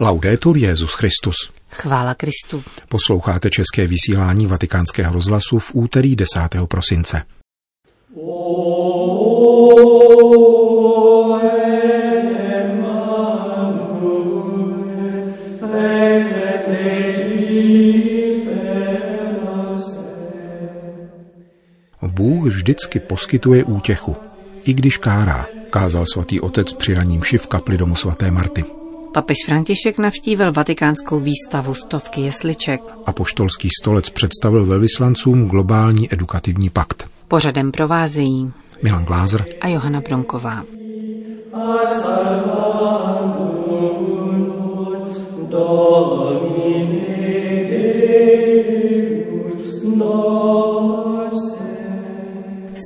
Laudetur Jezus Christus. Chvála Kristu. Posloucháte české vysílání Vatikánského rozhlasu v úterý 10. prosince. Bůh vždycky poskytuje útěchu, i když kárá, kázal svatý otec při raním v kapli domu svaté Marty. Papež František navštívil vatikánskou výstavu stovky jesliček. A poštolský stolec představil velvyslancům globální edukativní pakt. Pořadem provázejí Milan Glázer a Johana Bronková.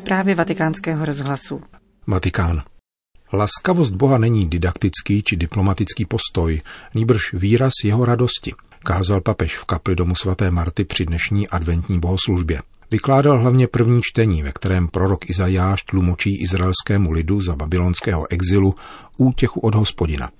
Zprávy vatikánského rozhlasu. Vatikán. Laskavost Boha není didaktický či diplomatický postoj, nýbrž výraz jeho radosti, kázal papež v kapli domu svaté Marty při dnešní adventní bohoslužbě. Vykládal hlavně první čtení, ve kterém prorok Izajáš tlumočí izraelskému lidu za babylonského exilu útěchu od hospodina.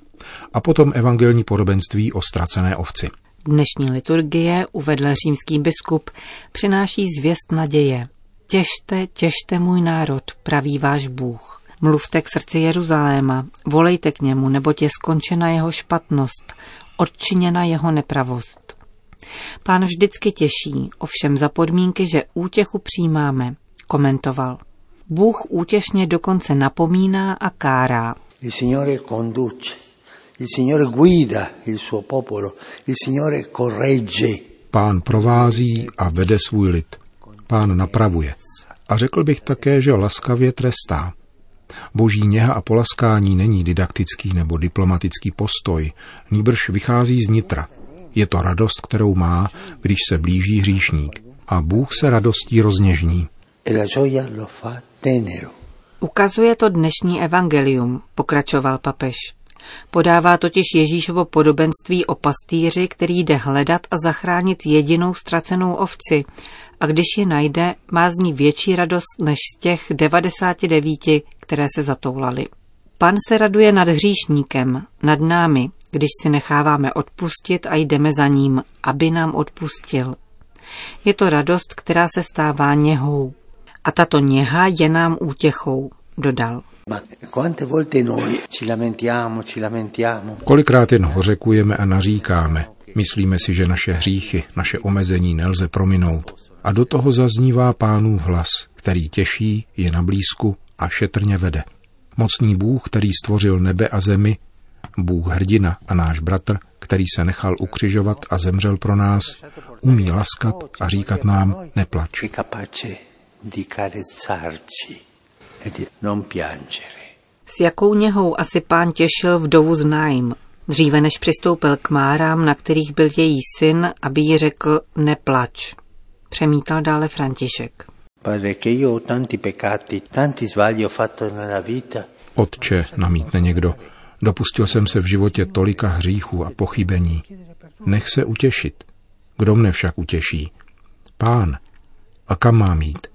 A potom evangelní podobenství o ztracené ovci. Dnešní liturgie, uvedl římský biskup, přináší zvěst naděje. Těžte, těžte můj národ, praví váš Bůh. Mluvte k srdci Jeruzaléma, volejte k němu, neboť je skončena jeho špatnost, odčiněna jeho nepravost. Pán vždycky těší, ovšem za podmínky, že útěchu přijímáme, komentoval. Bůh útěšně dokonce napomíná a kárá. Il Signore conduce, il Signore guida il suo popolo, il Signore corregge. Pán provází a vede svůj lid. Pán napravuje. A řekl bych také, že laskavě trestá. Boží něha a polaskání není didaktický nebo diplomatický postoj, nýbrž vychází z nitra. Je to radost, kterou má, když se blíží hříšník. A Bůh se radostí rozněžní. Ukazuje to dnešní evangelium, pokračoval papež. Podává totiž Ježíšovo podobenství o pastýři, který jde hledat a zachránit jedinou ztracenou ovci. A když je najde, má z ní větší radost než z těch 99, které se zatoulaly. Pan se raduje nad hříšníkem, nad námi, když si necháváme odpustit a jdeme za ním, aby nám odpustil. Je to radost, která se stává něhou. A tato něha je nám útěchou, dodal. Kolikrát jen hořekujeme a naříkáme. Myslíme si, že naše hříchy, naše omezení nelze prominout. A do toho zaznívá pánův hlas, který těší, je na blízku a šetrně vede. Mocný Bůh, který stvořil nebe a zemi, Bůh hrdina a náš bratr, který se nechal ukřižovat a zemřel pro nás, umí laskat a říkat nám neplač. S jakou něhou asi pán těšil vdovu z Naim, dříve než přistoupil k márám, na kterých byl její syn, aby jí řekl neplač. Přemítal dále František. Otče, namítne někdo, dopustil jsem se v životě tolika hříchů a pochybení. Nech se utěšit. Kdo mne však utěší? Pán. A kam mám jít?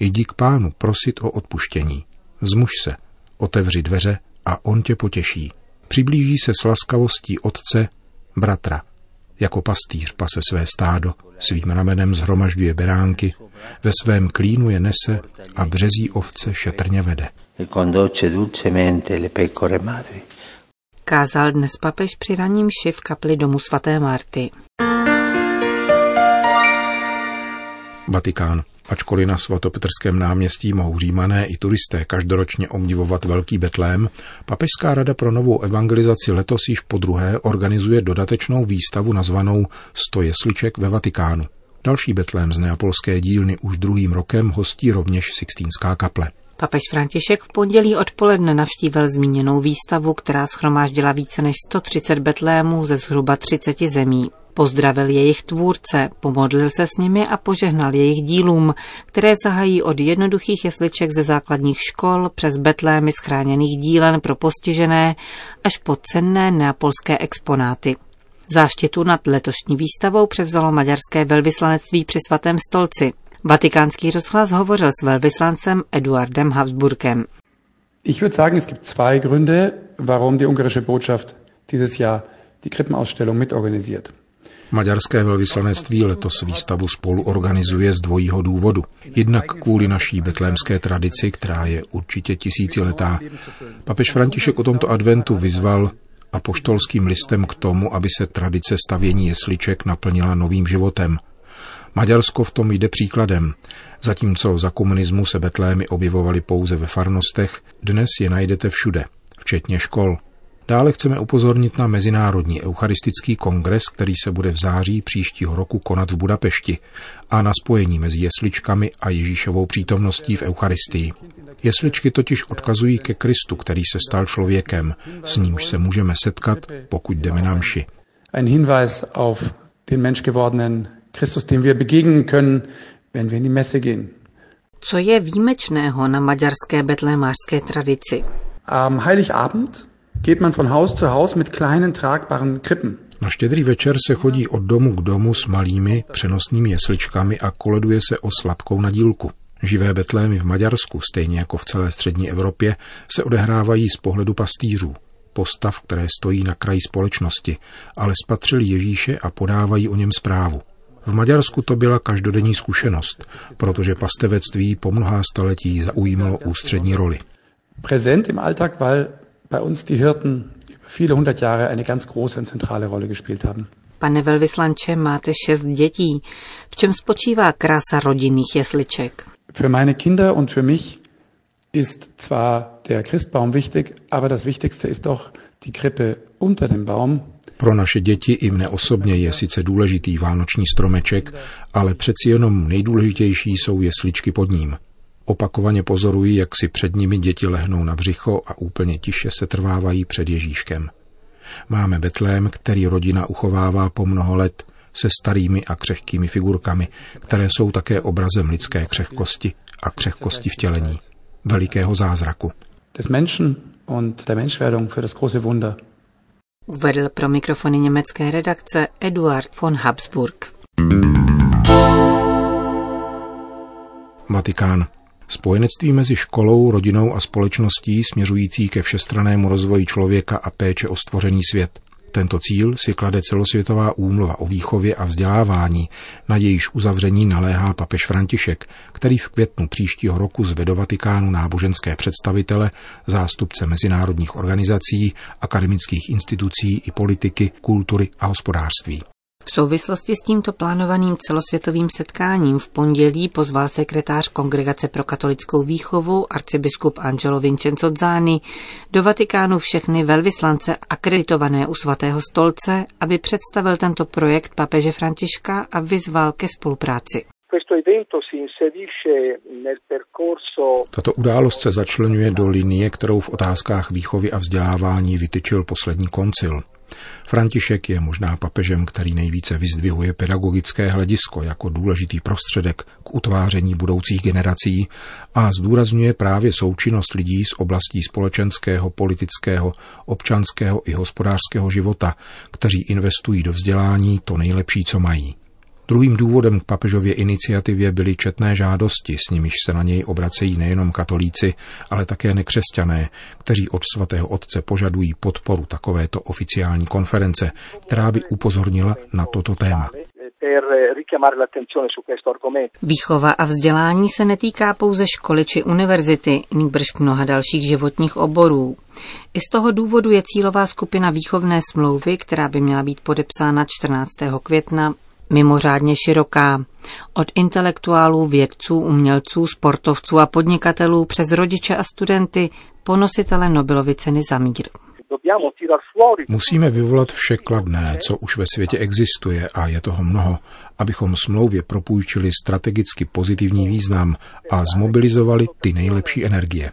Jdi k pánu prosit o odpuštění. Zmuž se, otevři dveře a on tě potěší. Přiblíží se s laskavostí otce, bratra. Jako pastýř pase své stádo, svým ramenem zhromažďuje beránky, ve svém klínu je nese a březí ovce šetrně vede. Kázal dnes papež při raním ši v kapli domu svaté Marty. Vatikán. Ačkoliv na svatopetrském náměstí mohou římané i turisté každoročně obdivovat Velký Betlém, Papežská rada pro novou evangelizaci letos již po druhé organizuje dodatečnou výstavu nazvanou Sto jesliček ve Vatikánu. Další Betlém z neapolské dílny už druhým rokem hostí rovněž Sixtínská kaple. Papež František v pondělí odpoledne navštívil zmíněnou výstavu, která schromáždila více než 130 betlémů ze zhruba 30 zemí. Pozdravil jejich tvůrce, pomodlil se s nimi a požehnal jejich dílům, které sahají od jednoduchých jesliček ze základních škol přes betlémy schráněných dílen pro postižené až po cenné neapolské exponáty. Záštitu nad letošní výstavou převzalo maďarské velvyslanectví při svatém stolci. Vatikánský rozhlas hovořil s velvyslancem Eduardem Habsburkem. Ich würde sagen, es gibt zwei Gründe, warum die ungarische Botschaft dieses Jahr die Krippenausstellung mitorganisiert. Maďarské velvyslanectví letos výstavu spolu organizuje z dvojího důvodu. Jednak kvůli naší betlémské tradici, která je určitě tisíciletá. Papež František o tomto adventu vyzval apoštolským listem k tomu, aby se tradice stavění jesliček naplnila novým životem. Maďarsko v tom jde příkladem. Zatímco za komunismu se betlémy objevovaly pouze ve farnostech, dnes je najdete všude, včetně škol. Dále chceme upozornit na Mezinárodní eucharistický kongres, který se bude v září příštího roku konat v Budapešti a na spojení mezi jesličkami a Ježíšovou přítomností v Eucharistii. Jesličky totiž odkazují ke Kristu, který se stal člověkem, s nímž se můžeme setkat, pokud jdeme na mši. Ein Hinweis auf den Mensch gewordenen Christus, dem wir begegnen können, wenn wir in die Messe gehen. Co je výjimečného na maďarské betlémářské tradici? Am Heiligabend geht man von Haus zu Haus mit kleinen tragbaren Krippen. Na štědrý večer se chodí od domu k domu s malými přenosnými jesličkami a koleduje se o sladkou nadílku. Živé betlémy v Maďarsku, stejně jako v celé střední Evropě, se odehrávají z pohledu pastýřů, postav, které stojí na kraji společnosti, ale spatřili Ježíše a podávají o něm zprávu. V Maďarsku to byla každodenní zkušenost, protože pastevectví po mnohá staletí zaujímalo ústřední roli. Präsent im Alltag, weil bei uns die Hirten über viele hundert Jahre eine ganz große und zentrale Rolle gespielt haben. Pane velvyslanče, máte šest dětí. V čem spočívá krása rodinných jesliček? Für meine Kinder und für mich ist zwar der Christbaum wichtig, aber das Wichtigste ist doch die Krippe unter dem Baum. Pro naše děti i mne osobně je sice důležitý vánoční stromeček, ale přeci jenom nejdůležitější jsou jesličky pod ním. Opakovaně pozorují, jak si před nimi děti lehnou na břicho a úplně tiše se trvávají před Ježíškem. Máme Betlém, který rodina uchovává po mnoho let se starými a křehkými figurkami, které jsou také obrazem lidské křehkosti a křehkosti vtělení, velikého zázraku. Des Menschen und der Menschwerdung für das große Wunder. Uvedl pro mikrofony německé redakce Eduard von Habsburg. Vatikán. Spojenectví mezi školou, rodinou a společností směřující ke všestranému rozvoji člověka a péče o stvořený svět. Tento cíl si klade celosvětová úmluva o výchově a vzdělávání, na jejíž uzavření naléhá papež František, který v květnu příštího roku zvede do Vatikánu náboženské představitele, zástupce mezinárodních organizací, akademických institucí i politiky, kultury a hospodářství. V souvislosti s tímto plánovaným celosvětovým setkáním v pondělí pozval sekretář Kongregace pro katolickou výchovu arcibiskup Angelo Vincenzo Zani do Vatikánu všechny velvyslance akreditované u svatého stolce, aby představil tento projekt papeže Františka a vyzval ke spolupráci. Tato událost se začlenuje do linie, kterou v otázkách výchovy a vzdělávání vytyčil poslední koncil. František je možná papežem, který nejvíce vyzdvihuje pedagogické hledisko jako důležitý prostředek k utváření budoucích generací a zdůrazňuje právě součinnost lidí z oblastí společenského, politického, občanského i hospodářského života, kteří investují do vzdělání to nejlepší, co mají. Druhým důvodem k papežově iniciativě byly četné žádosti, s nimiž se na něj obracejí nejenom katolíci, ale také nekřesťané, kteří od svatého otce požadují podporu takovéto oficiální konference, která by upozornila na toto téma. Výchova a vzdělání se netýká pouze školy či univerzity, nýbrž mnoha dalších životních oborů. I z toho důvodu je cílová skupina výchovné smlouvy, která by měla být podepsána 14. května, mimořádně široká. Od intelektuálů, vědců, umělců, sportovců a podnikatelů přes rodiče a studenty po nositele Nobelovy ceny za mír. Musíme vyvolat vše kladné, co už ve světě existuje a je toho mnoho, abychom smlouvě propůjčili strategicky pozitivní význam a zmobilizovali ty nejlepší energie.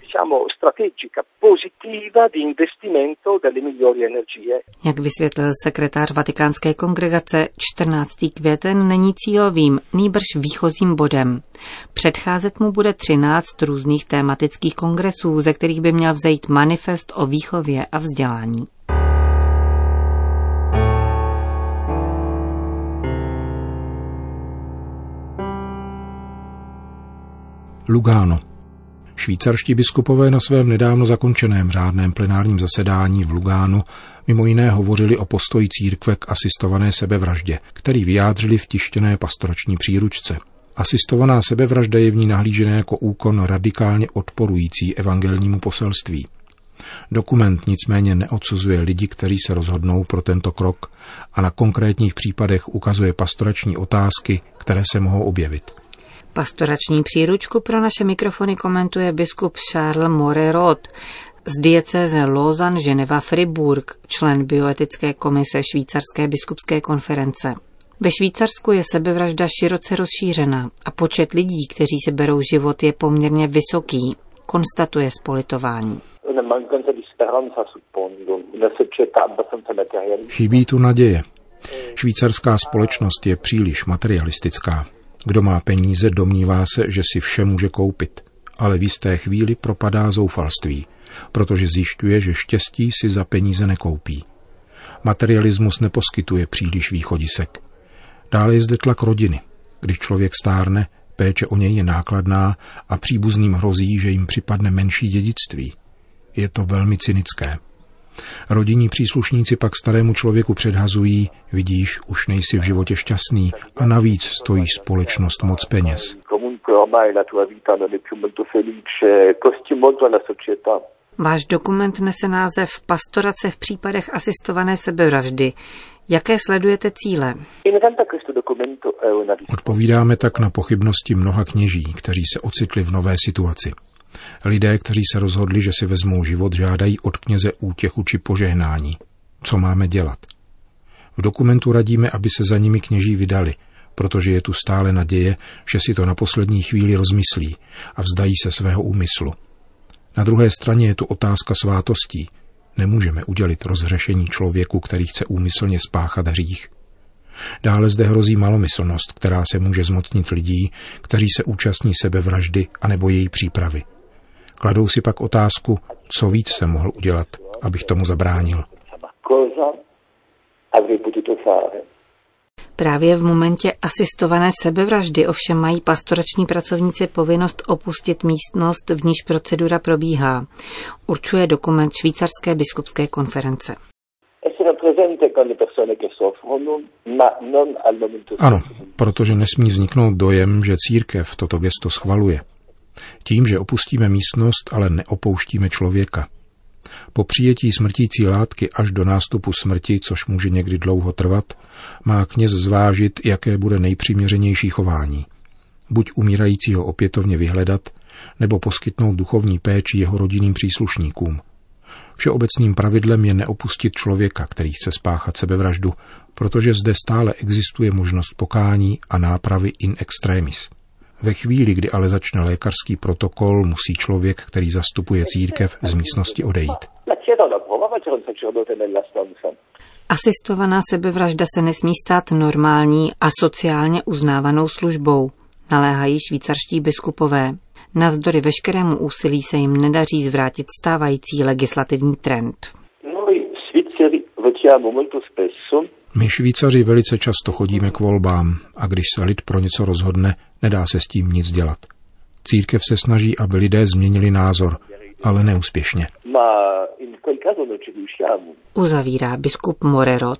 Jak vysvětlil sekretář Vatikánské kongregace, 14. květen není cílovým, nýbrž výchozím bodem. Předcházet mu bude 13 různých tématických kongresů, ze kterých by měl vzejít manifest o výchově a vzdělání. Lugano. Švýcarští biskupové na svém nedávno zakončeném řádném plenárním zasedání v Lugánu mimo jiné hovořili o postoji církve k asistované sebevraždě, který vyjádřili v tištěné pastorační příručce. Asistovaná sebevražda je v ní nahlížena jako úkon radikálně odporující evangelnímu poselství. Dokument nicméně neodsuzuje lidi, kteří se rozhodnou pro tento krok a na konkrétních případech ukazuje pastorační otázky, které se mohou objevit. Pastorační příručku pro naše mikrofony komentuje biskup Charles Morerot z diecéze Lausanne, Ženeva, Fribourg, člen bioetické komise Švýcarské biskupské konference. Ve Švýcarsku je sebevražda široce rozšířena a počet lidí, kteří se berou život, je poměrně vysoký, konstatuje s politování. Chybí tu naděje. Švýcarská společnost je příliš materialistická. Kdo má peníze, domnívá se, že si vše může koupit, ale v jisté chvíli propadá zoufalství, protože zjišťuje, že štěstí si za peníze nekoupí. Materialismus neposkytuje příliš východisek. Dále je zde tlak rodiny. Když člověk stárne, péče o něj je nákladná a příbuzným hrozí, že jim připadne menší dědictví. Je to velmi cynické. Rodinní příslušníci pak starému člověku předhazují, vidíš, už nejsi v životě šťastný a navíc stojí společnost moc peněz. Váš dokument nese název Pastorace v případech asistované sebevraždy. Jaké sledujete cíle? Odpovídáme tak na pochybnosti mnoha kněží, kteří se ocitli v nové situaci. Lidé, kteří se rozhodli, že si vezmou život, žádají od kněze útěchu či požehnání. Co máme dělat? V dokumentu radíme, aby se za nimi kněží vydali, protože je tu stále naděje, že si to na poslední chvíli rozmyslí a vzdají se svého úmyslu. Na druhé straně je tu otázka svátostí. Nemůžeme udělit rozhřešení člověku, který chce úmyslně spáchat hřích. Dále zde hrozí malomyslnost, která se může zmotnit lidí, kteří se účastní sebevraždy anebo její přípravy. Kladou si pak otázku, co víc se mohl udělat, abych tomu zabránil. Právě v momentě asistované sebevraždy ovšem mají pastorační pracovníci povinnost opustit místnost, v níž procedura probíhá, určuje dokument Švýcarské biskupské konference. Ano, protože nesmí vzniknout dojem, že církev toto gesto schvaluje. Tím, že opustíme místnost, ale neopouštíme člověka. Po přijetí smrtící látky až do nástupu smrti, což může někdy dlouho trvat, má kněz zvážit, jaké bude nejpřiměřenější chování. Buď umírajícího opětovně vyhledat, nebo poskytnout duchovní péči jeho rodinným příslušníkům. Všeobecným pravidlem je neopustit člověka, který chce spáchat sebevraždu, protože zde stále existuje možnost pokání a nápravy in extremis. Ve chvíli, kdy ale začne lékařský protokol, musí člověk, který zastupuje církev, z místnosti odejít. Asistovaná sebevražda se nesmí stát normální a sociálně uznávanou službou, naléhají švýcarští biskupové. Navzdory veškerému úsilí se jim nedaří zvrátit stávající legislativní trend. My Švýcaři velice často chodíme k volbám a když se lid pro něco rozhodne, nedá se s tím nic dělat. Církev se snaží, aby lidé změnili názor, ale neúspěšně. Uzavírá biskup Morerot.